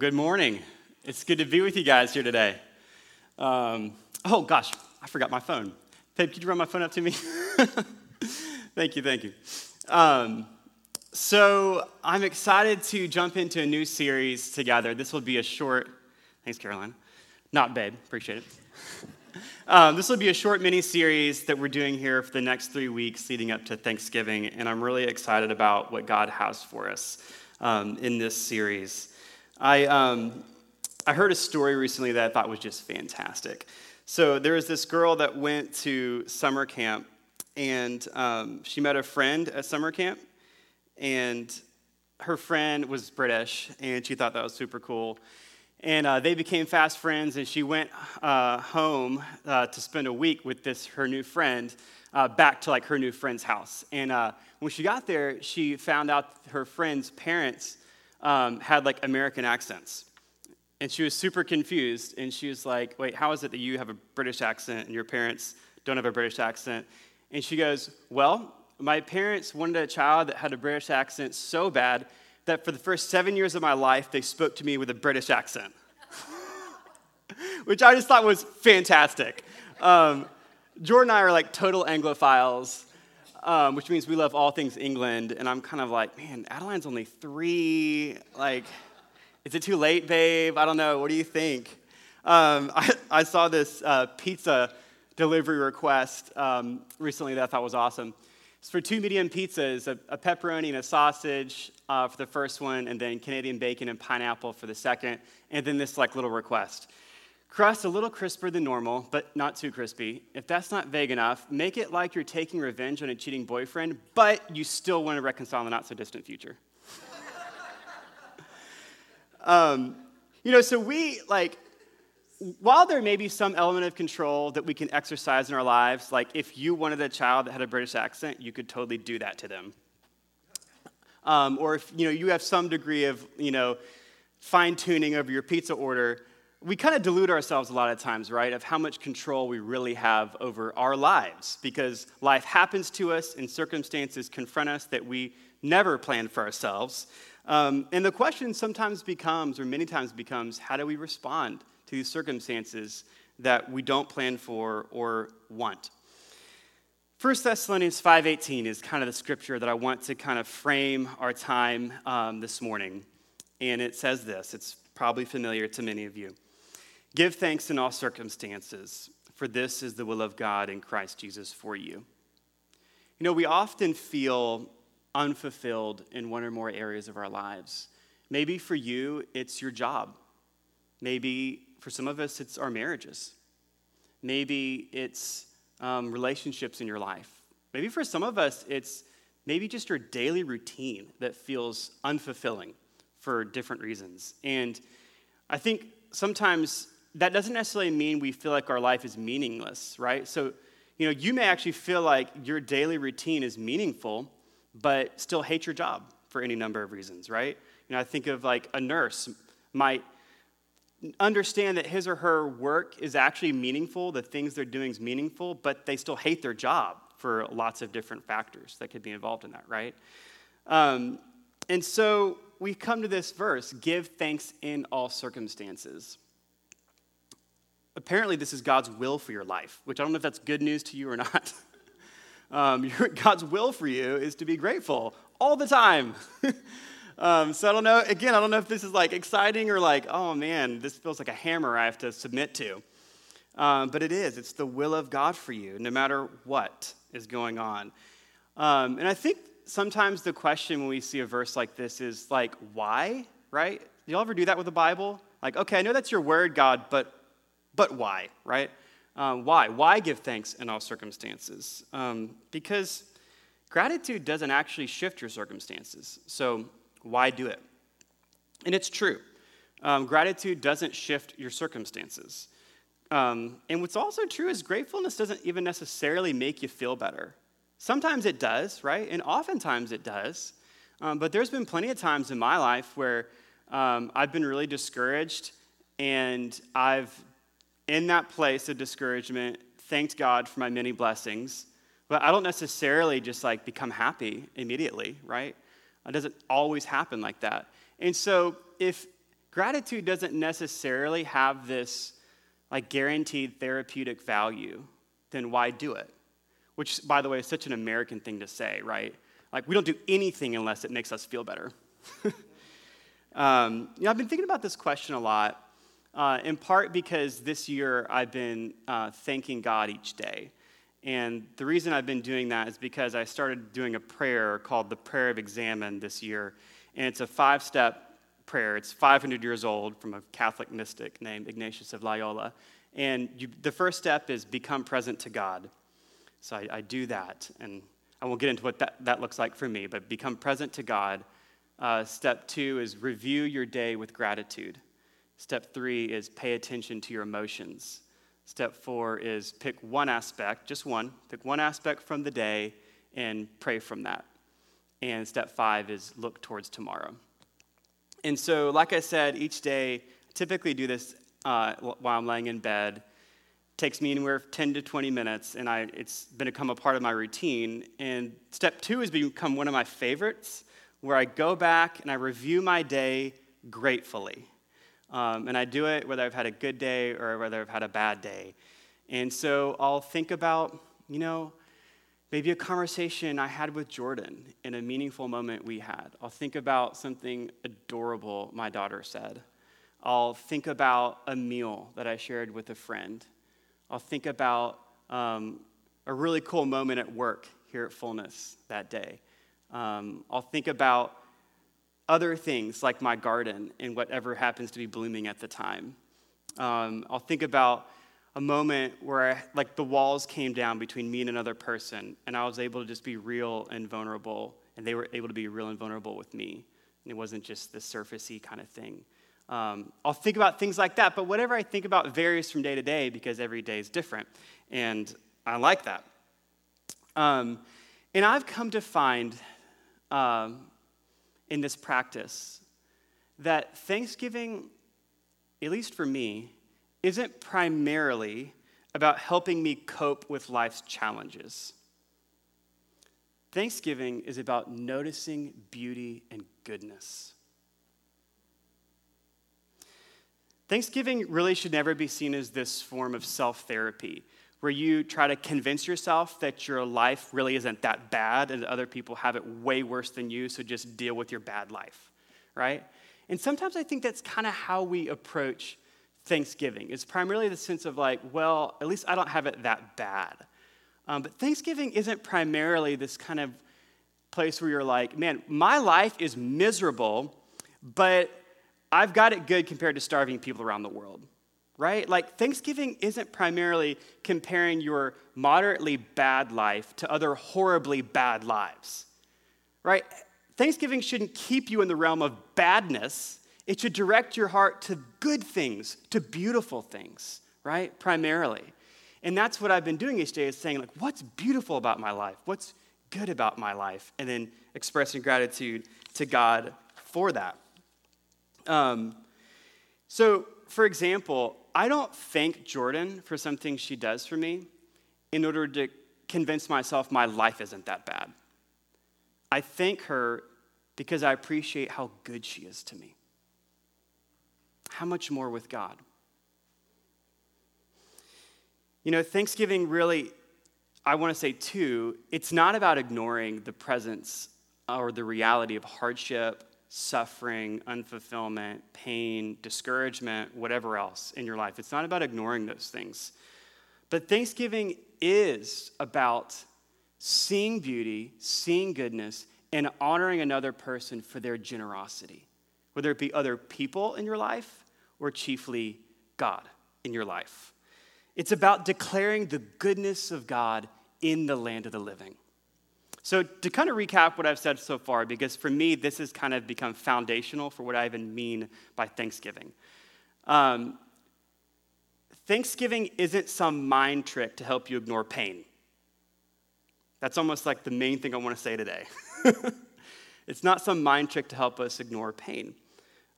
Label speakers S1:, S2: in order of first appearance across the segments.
S1: Good morning. It's good to be with you guys here today. Um, oh, gosh, I forgot my phone. Babe, could you run my phone up to me? thank you, thank you. Um, so, I'm excited to jump into a new series together. This will be a short, thanks, Caroline. Not babe, appreciate it. Um, this will be a short mini series that we're doing here for the next three weeks leading up to Thanksgiving, and I'm really excited about what God has for us um, in this series. I, um, I heard a story recently that I thought was just fantastic. So there was this girl that went to summer camp, and um, she met a friend at summer camp, and her friend was British, and she thought that was super cool. And uh, they became fast friends, and she went uh, home uh, to spend a week with this her new friend, uh, back to like her new friend's house. And uh, when she got there, she found out her friend's parents um, had like American accents. And she was super confused. And she was like, Wait, how is it that you have a British accent and your parents don't have a British accent? And she goes, Well, my parents wanted a child that had a British accent so bad that for the first seven years of my life, they spoke to me with a British accent, which I just thought was fantastic. Um, Jordan and I are like total Anglophiles um, which means we love all things England. And I'm kind of like, man, Adeline's only three. Like, is it too late, babe? I don't know. What do you think? Um, I, I, saw this uh, pizza delivery request um, recently that I thought was awesome. It's for two medium pizzas, a, a pepperoni and a sausage uh, for the first one, and then Canadian bacon and pineapple for the second, and then this like little request. Crust a little crisper than normal, but not too crispy. If that's not vague enough, make it like you're taking revenge on a cheating boyfriend, but you still want to reconcile in the not so distant future. um, you know, so we, like, while there may be some element of control that we can exercise in our lives, like if you wanted a child that had a British accent, you could totally do that to them. Um, or if, you know, you have some degree of, you know, fine tuning over your pizza order, we kind of delude ourselves a lot of times, right, of how much control we really have over our lives because life happens to us and circumstances confront us that we never planned for ourselves. Um, and the question sometimes becomes, or many times becomes, how do we respond to these circumstances that we don't plan for or want? 1 Thessalonians 5.18 is kind of the scripture that I want to kind of frame our time um, this morning. And it says this, it's probably familiar to many of you. Give thanks in all circumstances, for this is the will of God in Christ Jesus for you. You know, we often feel unfulfilled in one or more areas of our lives. Maybe for you, it's your job. Maybe for some of us, it's our marriages. Maybe it's um, relationships in your life. Maybe for some of us, it's maybe just your daily routine that feels unfulfilling for different reasons. And I think sometimes that doesn't necessarily mean we feel like our life is meaningless, right? So, you know, you may actually feel like your daily routine is meaningful, but still hate your job for any number of reasons, right? You know, I think of like a nurse might understand that his or her work is actually meaningful, the things they're doing is meaningful, but they still hate their job for lots of different factors that could be involved in that, right? Um, and so we come to this verse give thanks in all circumstances apparently this is God's will for your life, which I don't know if that's good news to you or not. um, your, God's will for you is to be grateful all the time. um, so I don't know, again, I don't know if this is like exciting or like, oh man, this feels like a hammer I have to submit to. Um, but it is, it's the will of God for you, no matter what is going on. Um, and I think sometimes the question when we see a verse like this is like, why, right? Do y'all ever do that with the Bible? Like, okay, I know that's your word, God, but but why, right? Um, why? Why give thanks in all circumstances? Um, because gratitude doesn't actually shift your circumstances. So why do it? And it's true. Um, gratitude doesn't shift your circumstances. Um, and what's also true is gratefulness doesn't even necessarily make you feel better. Sometimes it does, right? And oftentimes it does. Um, but there's been plenty of times in my life where um, I've been really discouraged and I've in that place of discouragement, thanked God for my many blessings, but I don't necessarily just like become happy immediately, right? It doesn't always happen like that. And so if gratitude doesn't necessarily have this like guaranteed therapeutic value, then why do it? Which, by the way, is such an American thing to say, right? Like, we don't do anything unless it makes us feel better. um, you know, I've been thinking about this question a lot, uh, in part because this year I've been uh, thanking God each day. And the reason I've been doing that is because I started doing a prayer called the Prayer of Examen this year. And it's a five step prayer. It's 500 years old from a Catholic mystic named Ignatius of Loyola. And you, the first step is become present to God. So I, I, do that. And I won't get into what that, that looks like for me, but become present to God. Uh, step two is review your day with gratitude. Step three is pay attention to your emotions. Step four is pick one aspect, just one, pick one aspect from the day and pray from that. And step five is look towards tomorrow. And so, like I said, each day, I typically do this uh, while I'm laying in bed. It takes me anywhere 10 to 20 minutes, and I, it's become a part of my routine. And step two has become one of my favorites, where I go back and I review my day gratefully. Um, and I do it whether I've had a good day or whether I've had a bad day. And so I'll think about, you know, maybe a conversation I had with Jordan in a meaningful moment we had. I'll think about something adorable my daughter said. I'll think about a meal that I shared with a friend. I'll think about um, a really cool moment at work here at Fullness that day. Um, I'll think about other things like my garden and whatever happens to be blooming at the time. Um, I'll think about a moment where I, like the walls came down between me and another person, and I was able to just be real and vulnerable, and they were able to be real and vulnerable with me. And it wasn't just the surfacey kind of thing. Um, I'll think about things like that, but whatever I think about varies from day to day because every day is different, and I like that. Um, and I've come to find um, in this practice that Thanksgiving, at least for me, isn't primarily about helping me cope with life's challenges. Thanksgiving is about noticing beauty and goodness. Thanksgiving really should never be seen as this form of self therapy where you try to convince yourself that your life really isn't that bad and other people have it way worse than you, so just deal with your bad life, right? And sometimes I think that's kind of how we approach Thanksgiving. It's primarily the sense of like, well, at least I don't have it that bad. Um, but Thanksgiving isn't primarily this kind of place where you're like, man, my life is miserable, but I've got it good compared to starving people around the world right? Like, Thanksgiving isn't primarily comparing your moderately bad life to other horribly bad lives, right? Thanksgiving shouldn't keep you in the realm of badness. It should direct your heart to good things, to beautiful things, right? Primarily. And that's what I've been doing each day is saying, like, what's beautiful about my life? What's good about my life? And then expressing gratitude to God for that. Um, so, for example, I don't thank Jordan for something she does for me in order to convince myself my life isn't that bad. I thank her because I appreciate how good she is to me. How much more with God? You know, Thanksgiving really, I want to say too, it's not about ignoring the presence or the reality of hardship suffering, unfulfillment, pain, discouragement, whatever else in your life. It's not about ignoring those things. But Thanksgiving is about seeing beauty, seeing goodness, and honoring another person for their generosity, whether it be other people in your life or chiefly God in your life. It's about declaring the goodness of God in the land of the living. So, to kind of recap what I've said so far, because for me, this has kind of become foundational for what I even mean by Thanksgiving. Um, Thanksgiving isn't some mind trick to help you ignore pain. That's almost like the main thing I want to say today. it's not some mind trick to help us ignore pain.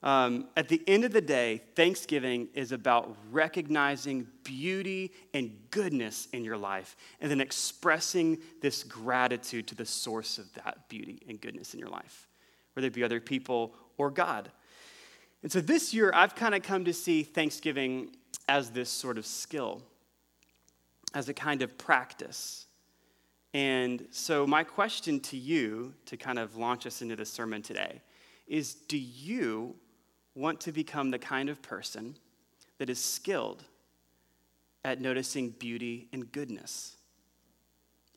S1: Um, at the end of the day, Thanksgiving is about recognizing beauty and goodness in your life and then expressing this gratitude to the source of that beauty and goodness in your life, whether it be other people or God. And so this year, I've kind of come to see Thanksgiving as this sort of skill, as a kind of practice. And so, my question to you to kind of launch us into the sermon today is Do you want to become the kind of person that is skilled at noticing beauty and goodness?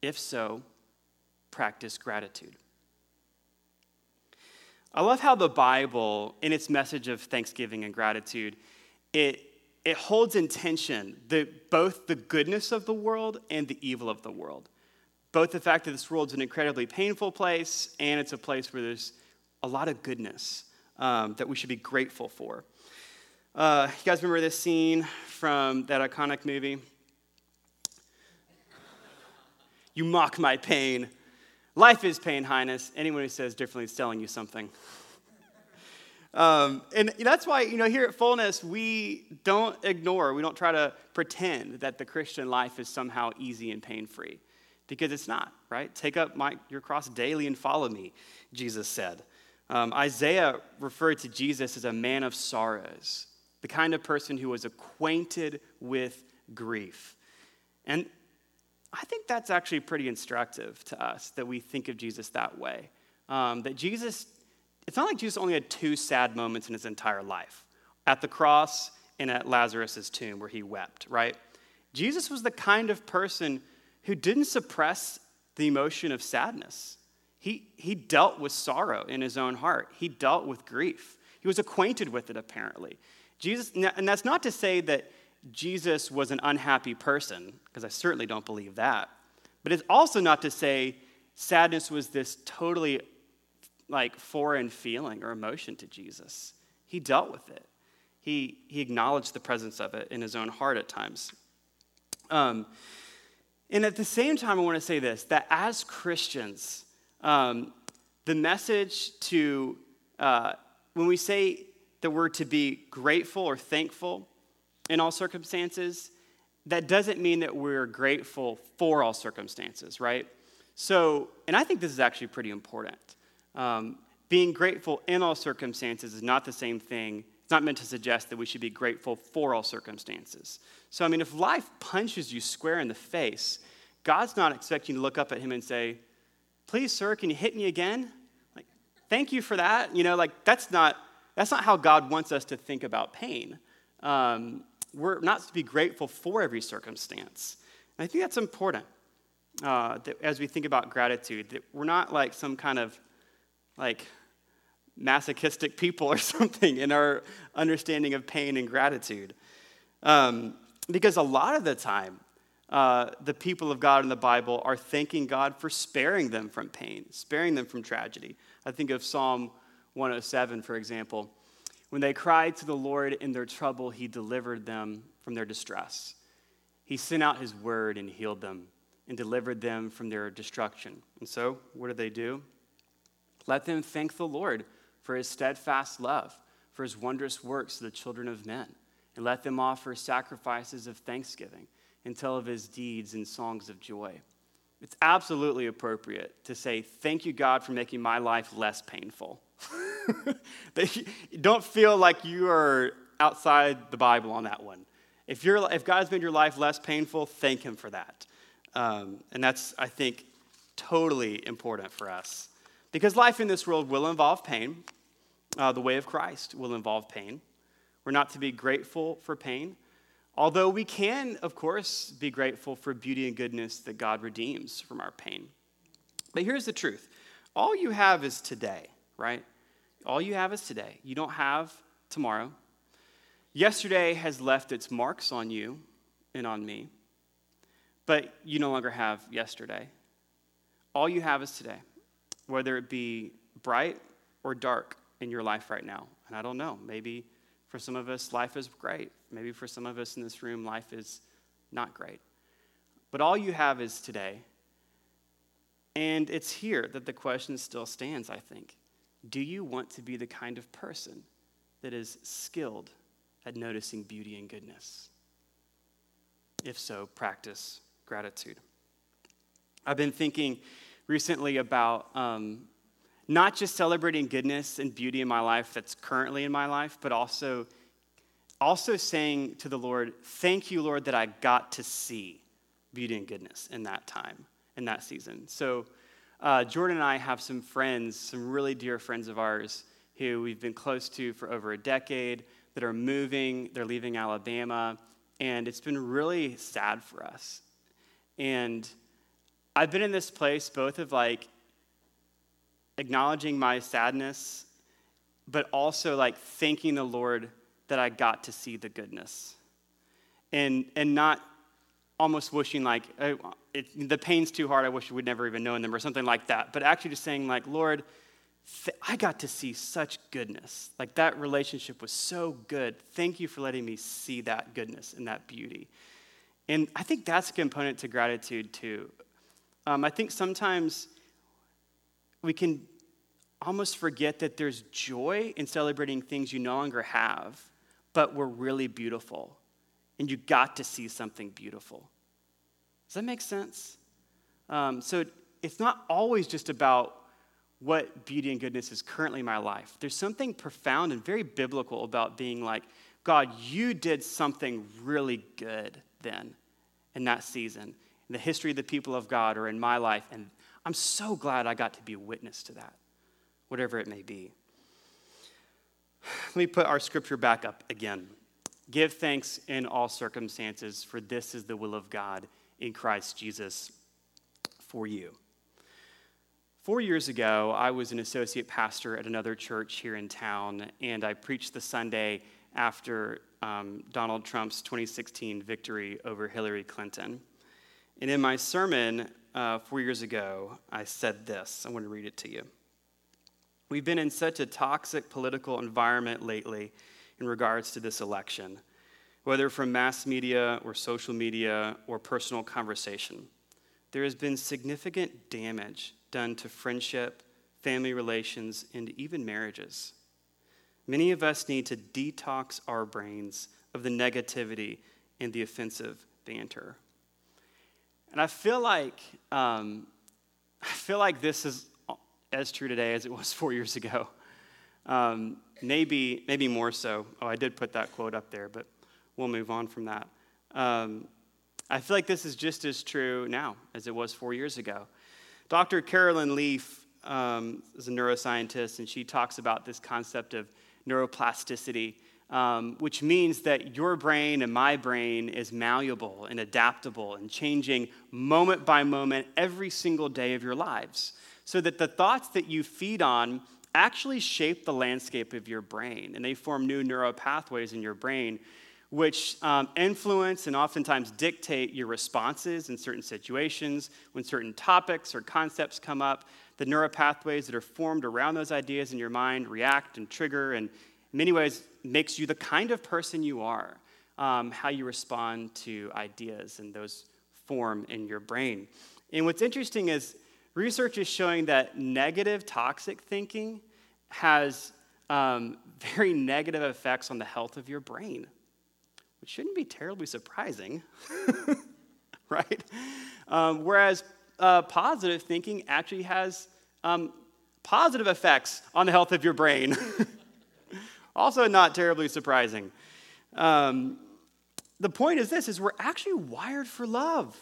S1: If so, practice gratitude. I love how the Bible, in its message of thanksgiving and gratitude, it, it holds in tension the, both the goodness of the world and the evil of the world. Both the fact that this world's an incredibly painful place and it's a place where there's a lot of goodness um, that we should be grateful for. Uh, you guys remember this scene from that iconic movie? You mock my pain. Life is pain, Highness. Anyone who says differently is telling you something. Um, and that's why, you know, here at Fullness, we don't ignore, we don't try to pretend that the Christian life is somehow easy and pain free, because it's not, right? Take up my, your cross daily and follow me, Jesus said. Um, Isaiah referred to Jesus as a man of sorrows, the kind of person who was acquainted with grief. And I think that's actually pretty instructive to us that we think of Jesus that way. Um, that Jesus, it's not like Jesus only had two sad moments in his entire life at the cross and at Lazarus' tomb where he wept, right? Jesus was the kind of person who didn't suppress the emotion of sadness. He, he dealt with sorrow in his own heart, he dealt with grief. He was acquainted with it, apparently. Jesus, and that's not to say that Jesus was an unhappy person, because I certainly don't believe that. But it's also not to say sadness was this totally like foreign feeling or emotion to Jesus. He dealt with it. He, he acknowledged the presence of it in his own heart at times. Um, and at the same time, I want to say this that as Christians, um, the message to, uh, when we say that we're to be grateful or thankful, in all circumstances, that doesn't mean that we're grateful for all circumstances, right? So, and I think this is actually pretty important. Um, being grateful in all circumstances is not the same thing. It's not meant to suggest that we should be grateful for all circumstances. So, I mean, if life punches you square in the face, God's not expecting you to look up at Him and say, Please, sir, can you hit me again? Like, thank you for that. You know, like, that's not, that's not how God wants us to think about pain. Um, we're not to be grateful for every circumstance. And I think that's important uh, that as we think about gratitude, that we're not like some kind of like masochistic people or something in our understanding of pain and gratitude. Um, because a lot of the time, uh, the people of God in the Bible are thanking God for sparing them from pain, sparing them from tragedy. I think of Psalm 107, for example. When they cried to the Lord in their trouble, he delivered them from their distress. He sent out his word and healed them and delivered them from their destruction. And so, what did they do? Let them thank the Lord for his steadfast love, for his wondrous works to the children of men, and let them offer sacrifices of thanksgiving and tell of his deeds in songs of joy. It's absolutely appropriate to say, Thank you, God, for making my life less painful. don't feel like you are outside the Bible on that one. If, you're, if God's made your life less painful, thank Him for that. Um, and that's, I think, totally important for us. Because life in this world will involve pain. Uh, the way of Christ will involve pain. We're not to be grateful for pain, although we can, of course, be grateful for beauty and goodness that God redeems from our pain. But here's the truth all you have is today, right? All you have is today. You don't have tomorrow. Yesterday has left its marks on you and on me, but you no longer have yesterday. All you have is today, whether it be bright or dark in your life right now. And I don't know, maybe for some of us, life is great. Maybe for some of us in this room, life is not great. But all you have is today. And it's here that the question still stands, I think. Do you want to be the kind of person that is skilled at noticing beauty and goodness? If so, practice gratitude. I've been thinking recently about um, not just celebrating goodness and beauty in my life that's currently in my life, but also, also saying to the Lord, Thank you, Lord, that I got to see beauty and goodness in that time, in that season. So, uh, Jordan and I have some friends, some really dear friends of ours, who we've been close to for over a decade that are moving, they're leaving Alabama, and it's been really sad for us. And I've been in this place both of like acknowledging my sadness, but also like thanking the Lord that I got to see the goodness. And, and not almost wishing like oh, it, the pain's too hard i wish we'd never even known them or something like that but actually just saying like lord th- i got to see such goodness. Like that relationship was so good. Thank you for letting me see that goodness and that beauty. And i think that's a component to gratitude too. Um, i think sometimes we can almost forget that there's joy in celebrating things you no longer have but were really beautiful and you got to see something beautiful. Does that make sense? Um, so it's not always just about what beauty and goodness is currently in my life. There's something profound and very biblical about being like, God, you did something really good then in that season, in the history of the people of God or in my life. And I'm so glad I got to be a witness to that, whatever it may be. Let me put our scripture back up again. Give thanks in all circumstances, for this is the will of God in Christ Jesus for you. Four years ago, I was an associate pastor at another church here in town, and I preached the Sunday after um, Donald Trump's 2016 victory over Hillary Clinton. And in my sermon uh, four years ago, I said this. I want to read it to you. We've been in such a toxic political environment lately in regards to this election, whether from mass media or social media or personal conversation. There has been significant damage done to friendship, family relations, and even marriages. Many of us need to detox our brains of the negativity and the offensive banter. And I feel like um, I feel like this is as true today as it was four years ago. Um, maybe, maybe more so. Oh, I did put that quote up there, but we'll move on from that. Um, I feel like this is just as true now as it was four years ago. Dr. Caroline Leaf um, is a neuroscientist, and she talks about this concept of neuroplasticity, um, which means that your brain and my brain is malleable and adaptable and changing moment by moment every single day of your lives. So that the thoughts that you feed on actually shape the landscape of your brain, and they form new neural pathways in your brain, which um, influence and oftentimes dictate your responses in certain situations when certain topics or concepts come up. The neural pathways that are formed around those ideas in your mind react and trigger, and many ways makes you the kind of person you are. Um, how you respond to ideas and those form in your brain. And what's interesting is research is showing that negative, toxic thinking has um, very negative effects on the health of your brain, which shouldn't be terribly surprising, right? Um, whereas uh, positive thinking actually has um, positive effects on the health of your brain. also, not terribly surprising. Um, the point is this: is we're actually wired for love.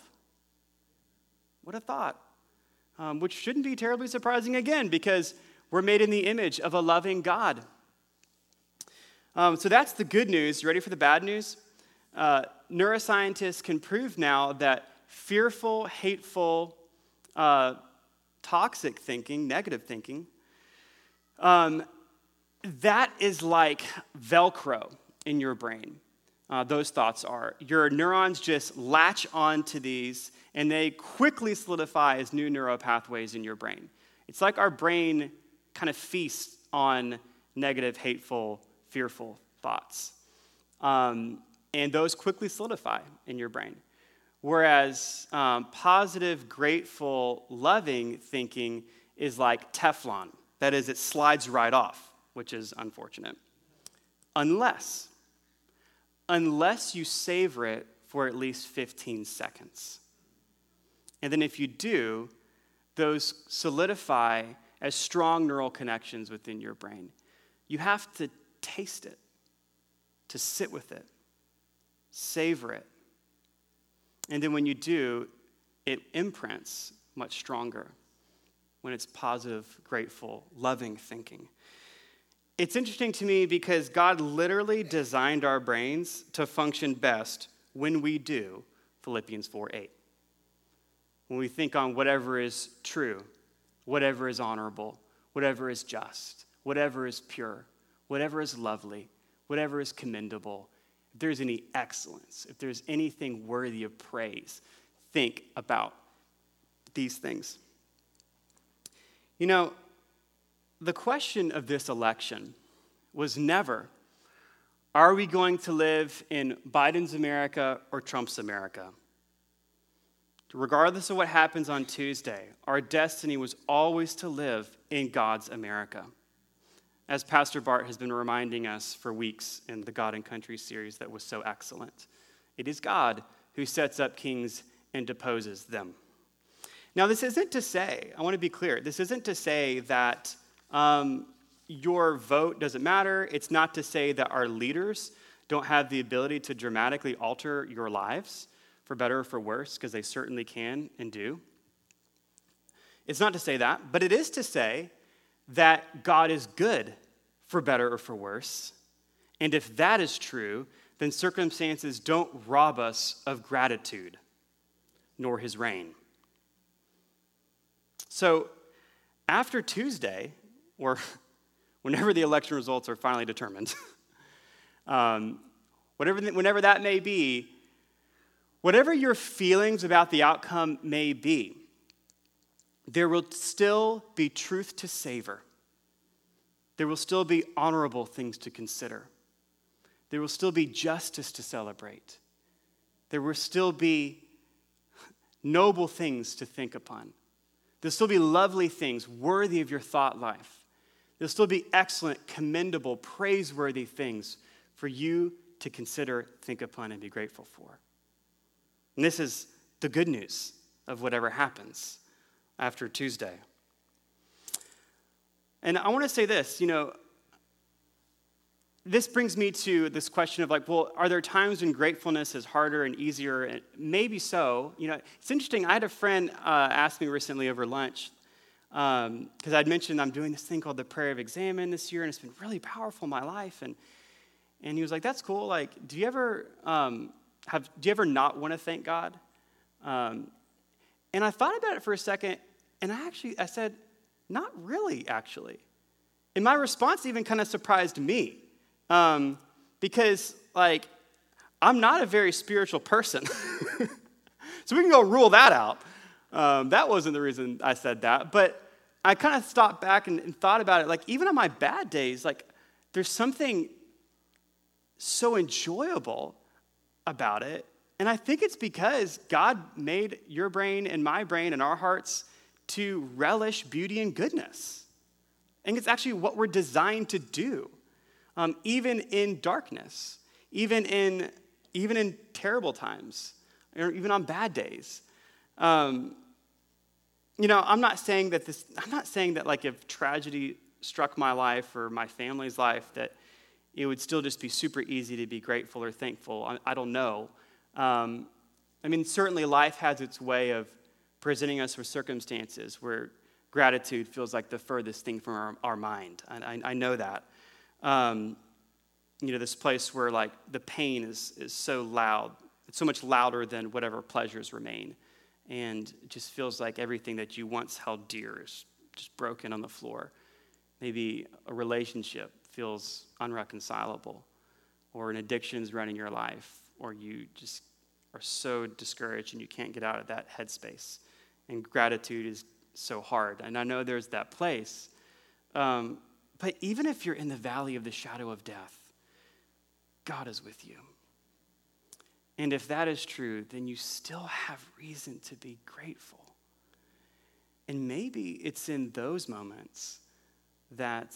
S1: What a thought! Um, which shouldn't be terribly surprising again, because we're made in the image of a loving God. Um, so that's the good news. You ready for the bad news? Uh, neuroscientists can prove now that fearful, hateful, uh, toxic thinking, negative thinking, um, that is like Velcro in your brain. Uh, those thoughts are. Your neurons just latch on to these and they quickly solidify as new neural pathways in your brain. It's like our brain kind of feasts on negative, hateful, fearful thoughts. Um, and those quickly solidify in your brain. Whereas um, positive, grateful, loving thinking is like Teflon. That is, it slides right off, which is unfortunate. Unless, unless you savor it for at least 15 seconds. And then if you do, those solidify as strong neural connections within your brain. You have to taste it, to sit with it, savor it. And then when you do, it imprints much stronger when it's positive, grateful, loving thinking. It's interesting to me because God literally designed our brains to function best when we do Philippians 4 8. When we think on whatever is true, whatever is honorable, whatever is just, whatever is pure, whatever is lovely, whatever is commendable, if there's any excellence, if there's anything worthy of praise, think about these things. You know, the question of this election was never are we going to live in Biden's America or Trump's America? Regardless of what happens on Tuesday, our destiny was always to live in God's America. As Pastor Bart has been reminding us for weeks in the God and Country series that was so excellent, it is God who sets up kings and deposes them. Now, this isn't to say, I want to be clear, this isn't to say that um, your vote doesn't matter. It's not to say that our leaders don't have the ability to dramatically alter your lives for better or for worse, because they certainly can and do. It's not to say that, but it is to say that God is good for better or for worse. And if that is true, then circumstances don't rob us of gratitude, nor his reign. So after Tuesday, or whenever the election results are finally determined, um, whatever, whenever that may be, whatever your feelings about the outcome may be, there will still be truth to savor. There will still be honorable things to consider. There will still be justice to celebrate. There will still be noble things to think upon. There'll still be lovely things worthy of your thought life. There'll still be excellent, commendable, praiseworthy things for you to consider, think upon, and be grateful for. And this is the good news of whatever happens after Tuesday. And I want to say this you know, this brings me to this question of like, well, are there times when gratefulness is harder and easier? And maybe so. You know, it's interesting. I had a friend uh, ask me recently over lunch because um, I'd mentioned I'm doing this thing called the Prayer of Examen this year, and it's been really powerful in my life. And and he was like, "That's cool. Like, do you ever um, have? Do you ever not want to thank God?" Um, and I thought about it for a second, and I actually I said, "Not really, actually." And my response even kind of surprised me um, because, like, I'm not a very spiritual person. so we can go rule that out. Um, that wasn't the reason I said that. But I kind of stopped back and, and thought about it. Like, even on my bad days, like, there's something so enjoyable about it. And I think it's because God made your brain and my brain and our hearts to relish beauty and goodness. And it's actually what we're designed to do um, even in darkness, even in, even in terrible times, or even on bad days. Um, you know, I'm not saying that this, I'm not saying that like if tragedy struck my life or my family's life, that it would still just be super easy to be grateful or thankful. I, I don't know. Um, I mean, certainly life has its way of presenting us with circumstances where gratitude feels like the furthest thing from our, our mind. I, I, know that um, you know, this place where like the pain is, is so loud. It's so much louder than whatever pleasures remain. And it just feels like everything that you once held dear is just broken on the floor. Maybe a relationship feels unreconcilable, or an addiction's running your life, or you just are so discouraged and you can't get out of that headspace. And gratitude is so hard. And I know there's that place. Um, but even if you're in the valley of the shadow of death, God is with you. And if that is true, then you still have reason to be grateful. And maybe it's in those moments that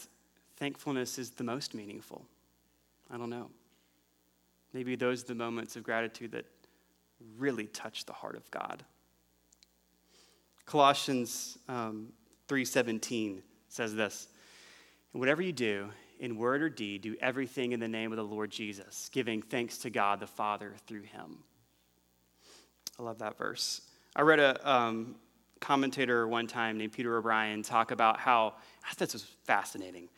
S1: thankfulness is the most meaningful. I don't know. Maybe those are the moments of gratitude that really touch the heart of God. Colossians um, 3:17 says this whatever you do, in word or deed, do everything in the name of the Lord Jesus, giving thanks to God the Father through him. I love that verse. I read a um, commentator one time named Peter O'Brien talk about how, I thought this was fascinating,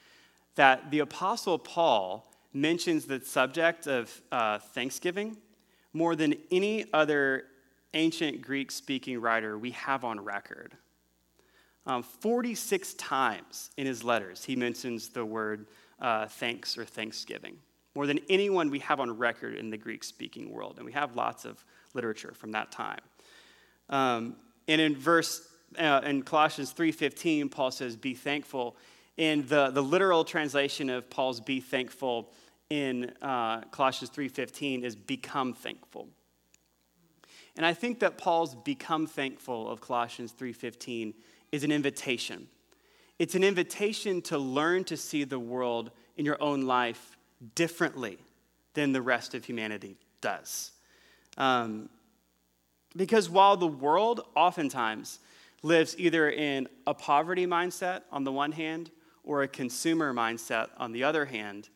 S1: that the Apostle Paul mentions the subject of uh, Thanksgiving more than any other ancient Greek speaking writer we have on record. Um, 46 times in his letters, he mentions the word uh, thanks or thanksgiving, more than anyone we have on record in the Greek speaking world. And we have lots of literature from that time. Um, and in verse, uh, in Colossians 3.15, Paul says, be thankful. In the, the literal translation of Paul's be thankful in uh, Colossians 3.15 is become thankful. And I think that Paul's become thankful of Colossians 3:15 is an invitation. It's an invitation to learn to see the world in your own life differently than the rest of humanity does. Um, because while the world oftentimes lives either in a poverty mindset on the one hand or a consumer mindset on the other hand,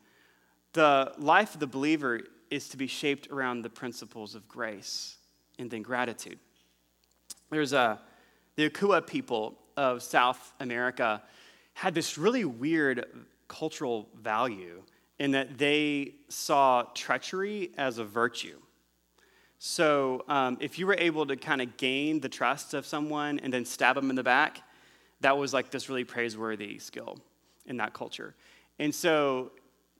S1: the life of the believer is to be shaped around the principles of grace and then gratitude. There's a, the Akua people of South America had this really weird cultural value in that they saw treachery as a virtue. So um, if you were able to kind of gain the trust of someone and then stab them in the back, that was like this really praiseworthy skill in that culture. And so,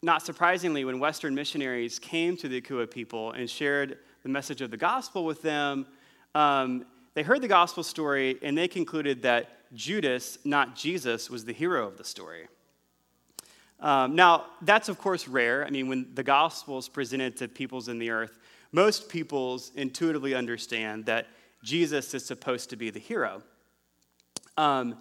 S1: not surprisingly, when Western missionaries came to the Akua people and shared the message of the gospel with them, um, they heard the gospel story and they concluded that Judas, not Jesus, was the hero of the story. Um, now, that's of course rare. I mean, when the gospel is presented to peoples in the earth, most peoples intuitively understand that Jesus is supposed to be the hero. Um,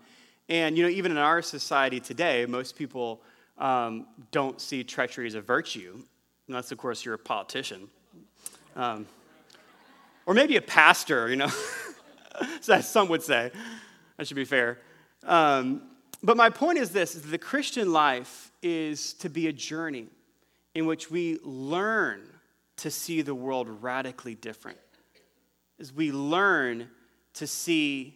S1: and, you know, even in our society today, most people um, don't see treachery as a virtue, unless, of course, you're a politician. Um, or maybe a pastor, you know, as some would say. I should be fair. Um, but my point is this is the Christian life is to be a journey in which we learn to see the world radically different. As we learn to see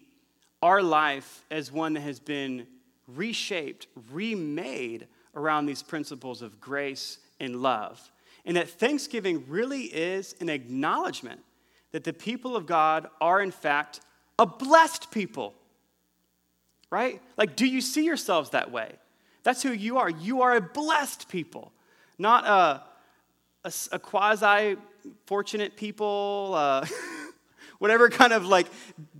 S1: our life as one that has been reshaped, remade around these principles of grace and love. And that Thanksgiving really is an acknowledgement that the people of God are, in fact, a blessed people. Right? Like, do you see yourselves that way? That's who you are. You are a blessed people, not a, a, a quasi fortunate people, uh, whatever kind of like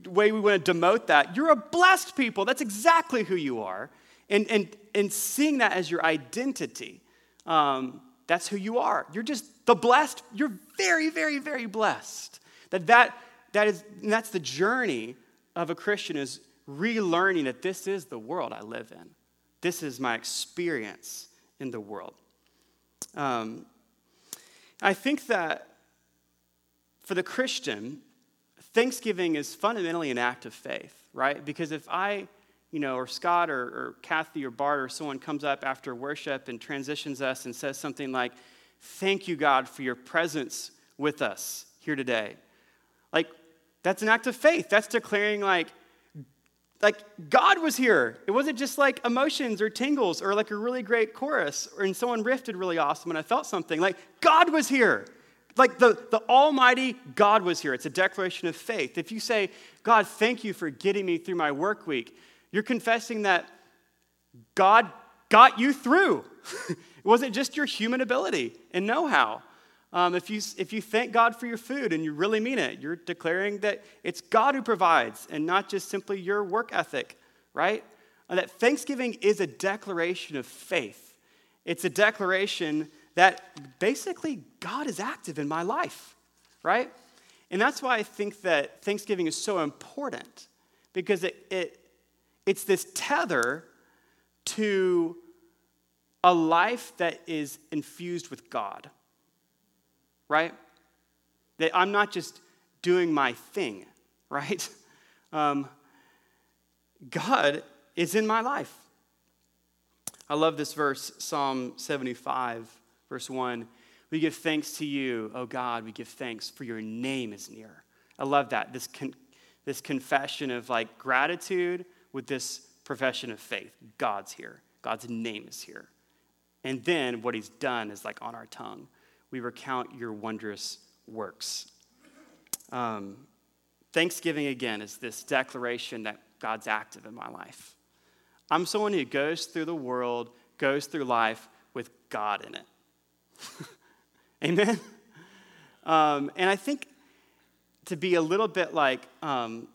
S1: way we want to demote that. You're a blessed people. That's exactly who you are. And, and, and seeing that as your identity, um, that's who you are. You're just the blessed. You're very, very, very blessed. That, that, that is, that's the journey of a Christian is relearning that this is the world I live in. This is my experience in the world. Um, I think that for the Christian, Thanksgiving is fundamentally an act of faith, right? Because if I you know, or Scott or, or Kathy or Bart or someone comes up after worship and transitions us and says something like, Thank you, God, for your presence with us here today. Like, that's an act of faith. That's declaring, like, like God was here. It wasn't just like emotions or tingles or like a really great chorus or and someone riffed really awesome and I felt something. Like God was here. Like the, the Almighty God was here. It's a declaration of faith. If you say, God, thank you for getting me through my work week, you're confessing that God got you through. it wasn't just your human ability and know how. Um, if, you, if you thank God for your food and you really mean it, you're declaring that it's God who provides and not just simply your work ethic, right? And that Thanksgiving is a declaration of faith. It's a declaration that basically God is active in my life, right? And that's why I think that Thanksgiving is so important because it, it, it's this tether to a life that is infused with God right? That I'm not just doing my thing, right? Um, God is in my life. I love this verse, Psalm 75, verse 1. We give thanks to you, O God, we give thanks for your name is near. I love that. This, con- this confession of like gratitude with this profession of faith. God's here, God's name is here. And then what he's done is like on our tongue. We recount your wondrous works. Um, Thanksgiving, again, is this declaration that God's active in my life. I'm someone who goes through the world, goes through life with God in it. Amen? Um, and I think to be a little bit like, um,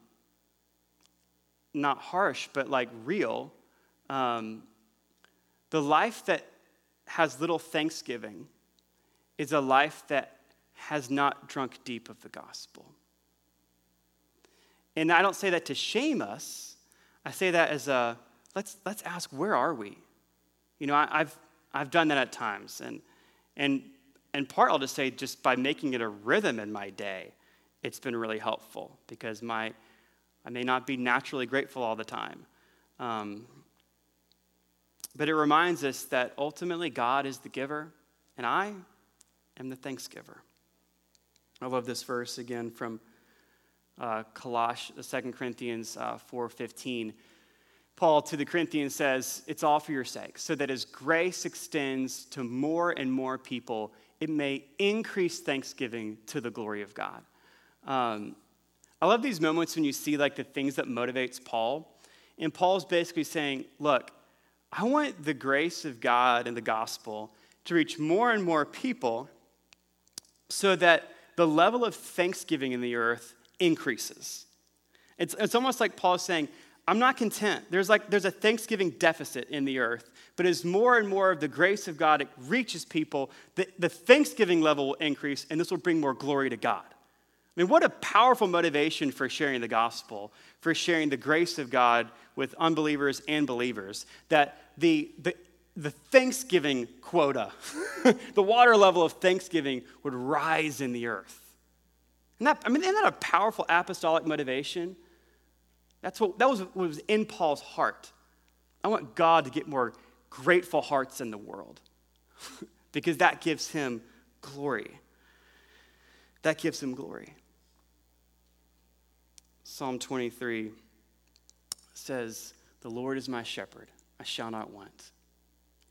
S1: not harsh, but like real, um, the life that has little thanksgiving is a life that has not drunk deep of the gospel. And I don't say that to shame us. I say that as a let's let's ask where are we? You know, I, have I've done that at times, and and and part I'll just say just by making it a rhythm in my day, it's been really helpful because my I may not be naturally grateful all the time. Um, but it reminds us that ultimately God is the giver, and I am the thanksgiver. I love this verse again from uh, Colossians, 2 Corinthians uh, 4.15. Paul to the Corinthians says, It's all for your sake, so that as grace extends to more and more people, it may increase thanksgiving to the glory of God. Um, I love these moments when you see like the things that motivates Paul. And Paul's basically saying, Look, I want the grace of God and the gospel to reach more and more people so that the level of thanksgiving in the earth increases. It's, it's almost like Paul is saying, I'm not content. There's like there's a thanksgiving deficit in the earth, but as more and more of the grace of God reaches people, the, the thanksgiving level will increase, and this will bring more glory to God. I mean, what a powerful motivation for sharing the gospel, for sharing the grace of God with unbelievers and believers, that the, the, the thanksgiving quota, the water level of thanksgiving would rise in the earth. And that, I mean, isn't that a powerful apostolic motivation? That's what, that was what was in Paul's heart. I want God to get more grateful hearts in the world because that gives him glory. That gives him glory. Psalm 23 says, The Lord is my shepherd, I shall not want.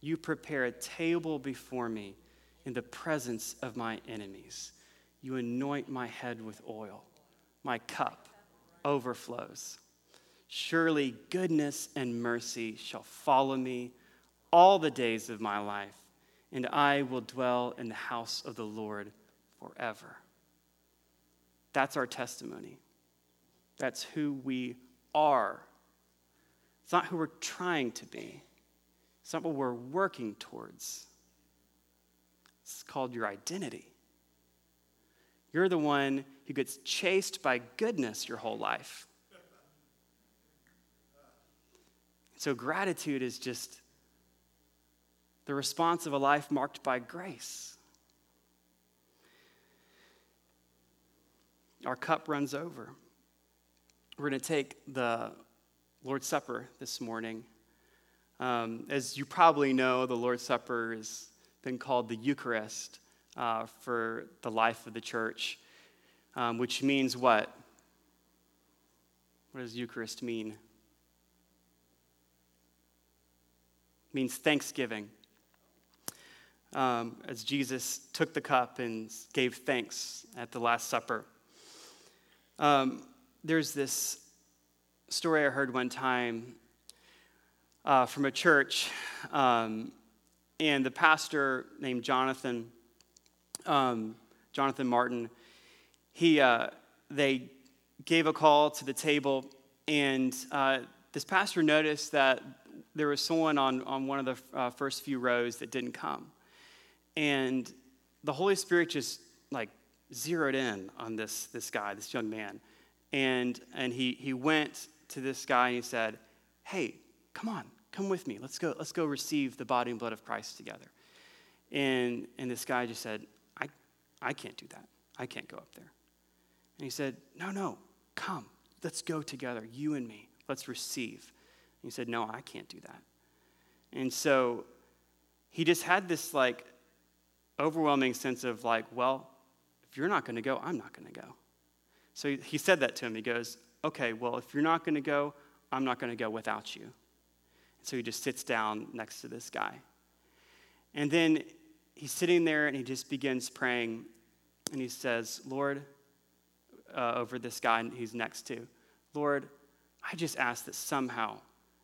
S1: You prepare a table before me in the presence of my enemies. You anoint my head with oil my cup overflows. Surely goodness and mercy shall follow me all the days of my life, and I will dwell in the house of the Lord forever. That's our testimony. That's who we are. It's not who we're trying to be, it's not what we're working towards. It's called your identity. You're the one who gets chased by goodness your whole life. So, gratitude is just the response of a life marked by grace. Our cup runs over. We're going to take the Lord's Supper this morning. Um, as you probably know, the Lord's Supper has been called the Eucharist uh, for the life of the church, um, which means what? What does Eucharist mean? It means thanksgiving. Um, as Jesus took the cup and gave thanks at the Last Supper. Um, there's this story I heard one time uh, from a church, um, and the pastor named Jonathan um, Jonathan Martin, he, uh, they gave a call to the table, and uh, this pastor noticed that there was someone on, on one of the uh, first few rows that didn't come. And the Holy Spirit just like zeroed in on this, this guy, this young man. And, and he, he went to this guy and he said, Hey, come on, come with me. Let's go, let's go receive the body and blood of Christ together. And, and this guy just said, I, I can't do that. I can't go up there. And he said, No, no, come. Let's go together, you and me. Let's receive. And he said, No, I can't do that. And so he just had this like overwhelming sense of like, well, if you're not going to go, I'm not going to go. So he said that to him. He goes, okay, well, if you're not going to go, I'm not going to go without you. So he just sits down next to this guy. And then he's sitting there and he just begins praying. And he says, Lord, uh, over this guy he's next to, Lord, I just ask that somehow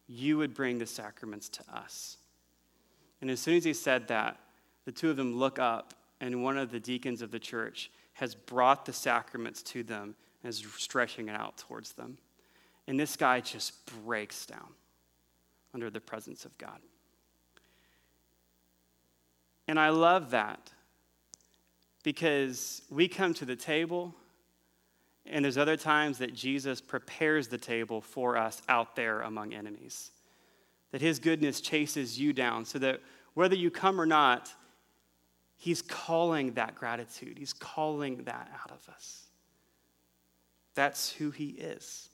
S1: you would bring the sacraments to us. And as soon as he said that, the two of them look up, and one of the deacons of the church has brought the sacraments to them and is stretching it out towards them. And this guy just breaks down under the presence of God. And I love that because we come to the table, and there's other times that Jesus prepares the table for us out there among enemies. That his goodness chases you down so that whether you come or not, he's calling that gratitude, he's calling that out of us. That's who he is.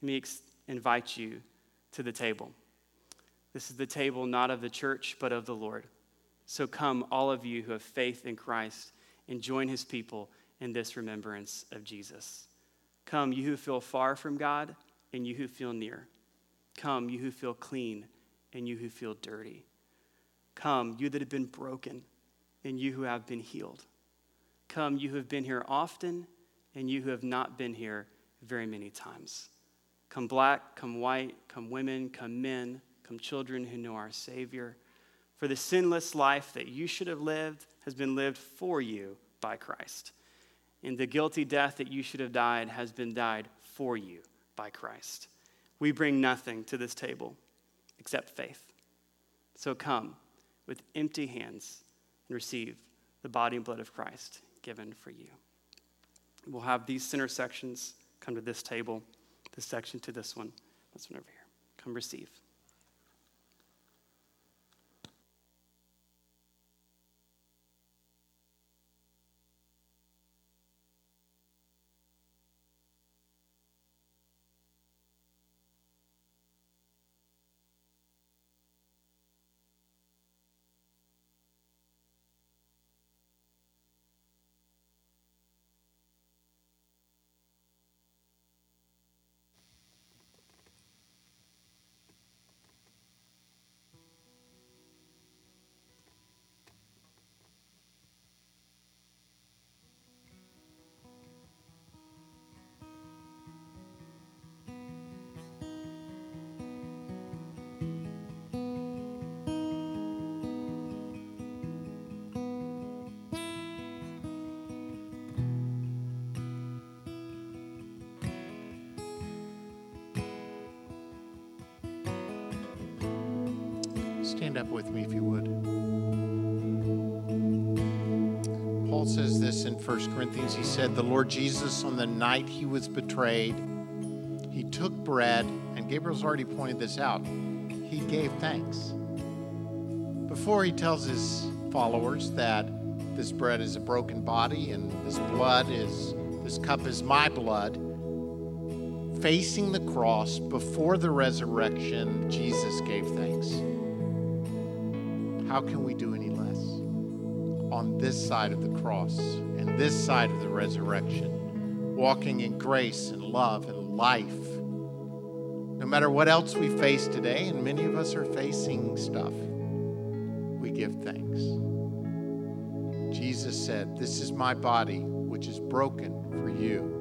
S1: Let me ex- invite you to the table. This is the table not of the church, but of the Lord. So come, all of you who have faith in Christ, and join his people in this remembrance of Jesus. Come, you who feel far from God, and you who feel near. Come, you who feel clean, and you who feel dirty. Come, you that have been broken, and you who have been healed. Come, you who have been here often, and you who have not been here very many times. Come black, come white, come women, come men, come children who know our Savior. For the sinless life that you should have lived has been lived for you by Christ. And the guilty death that you should have died has been died for you by Christ. We bring nothing to this table except faith. So come with empty hands and receive the body and blood of Christ given for you. We'll have these center sections come to this table, this section to this one, this one over here. Come receive.
S2: Stand up with me if you would. Paul says this in 1 Corinthians. He said, The Lord Jesus, on the night he was betrayed, he took bread, and Gabriel's already pointed this out. He gave thanks. Before he tells his followers that this bread is a broken body and this blood is, this cup is my blood, facing the cross before the resurrection, Jesus gave thanks. How can we do any less? On this side of the cross and this side of the resurrection, walking in grace and love and life. No matter what else we face today, and many of us are facing stuff, we give thanks. Jesus said, This is my body, which is broken for you.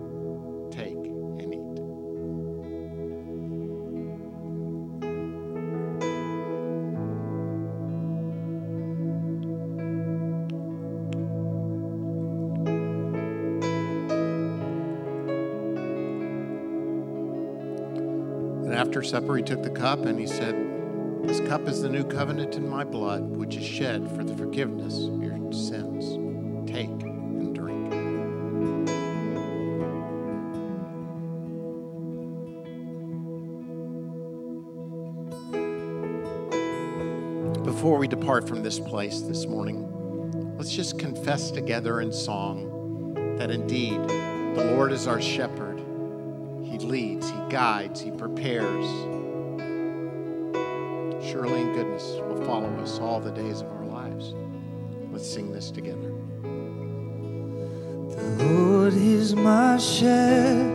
S2: after supper, he took the cup and he said, This cup is the new covenant in my blood, which is shed for the forgiveness of your sins. Take and drink. Before we depart from this place this morning, let's just confess together in song that indeed the Lord is our shepherd guides, He prepares. Surely in goodness will follow us all the days of our lives. Let's sing this together.
S3: The Lord is my shepherd.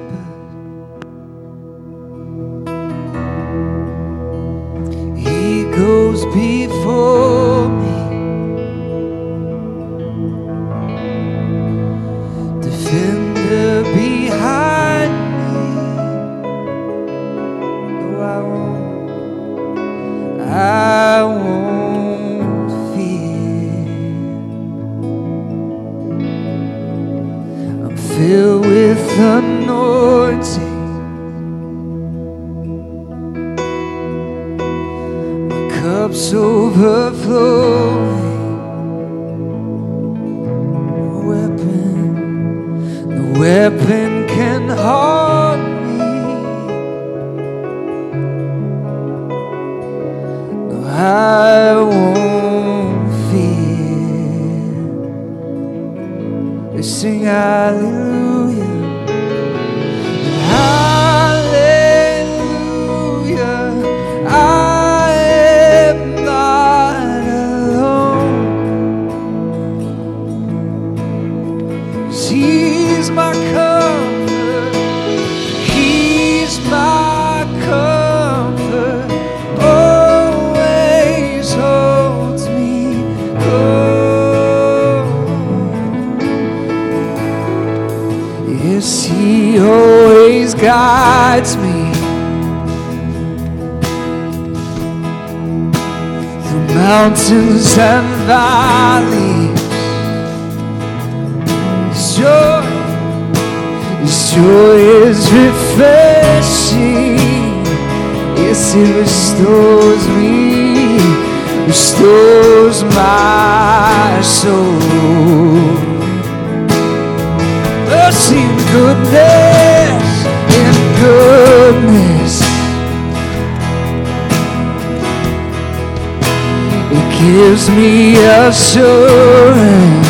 S3: Me me assurance.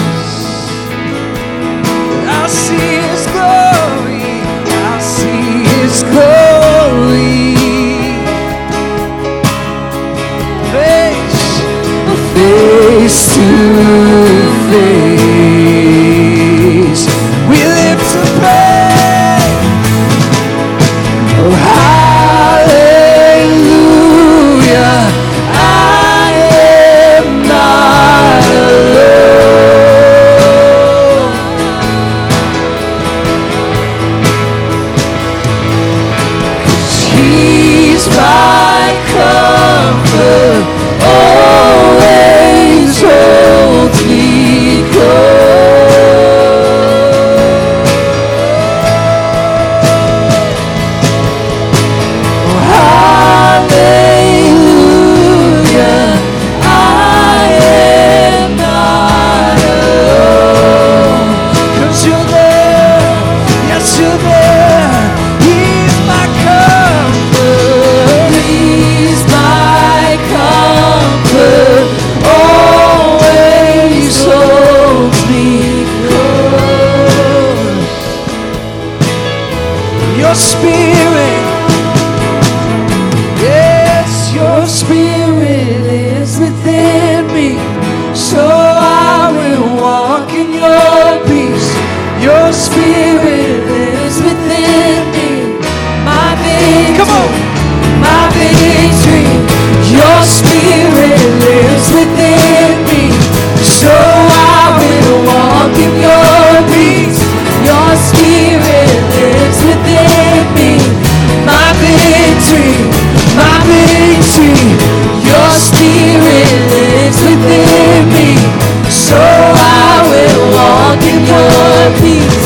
S3: peace.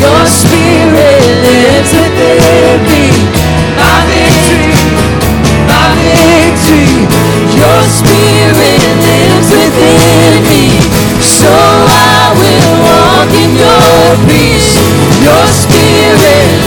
S3: Your spirit lives within me. My victory, my victory. Your spirit lives within me. So I will walk in your peace. Your spirit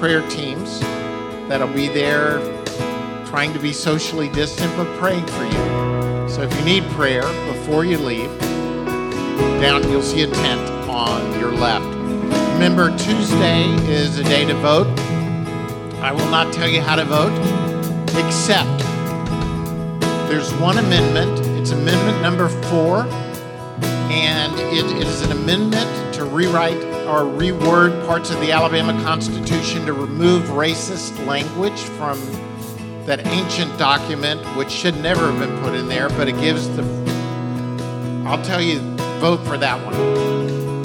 S2: prayer teams that'll be there trying to be socially distant but praying for you. So if you need prayer before you leave, down you'll see a tent on your left. Remember, Tuesday is a day to vote. I will not tell you how to vote, except there's one amendment. It's amendment number four, and it, is an amendment to rewrite or reword parts of the Alabama Constitution to remove racist language from that ancient document, which should never have been put in there, but it gives the. I'll tell you, vote for that one,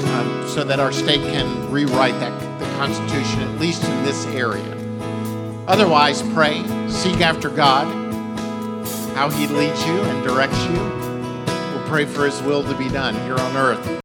S2: um, so that our state can rewrite that the Constitution at least in this area. Otherwise, pray, seek after God, how He leads you and directs you. We'll pray for His will to be done here on earth.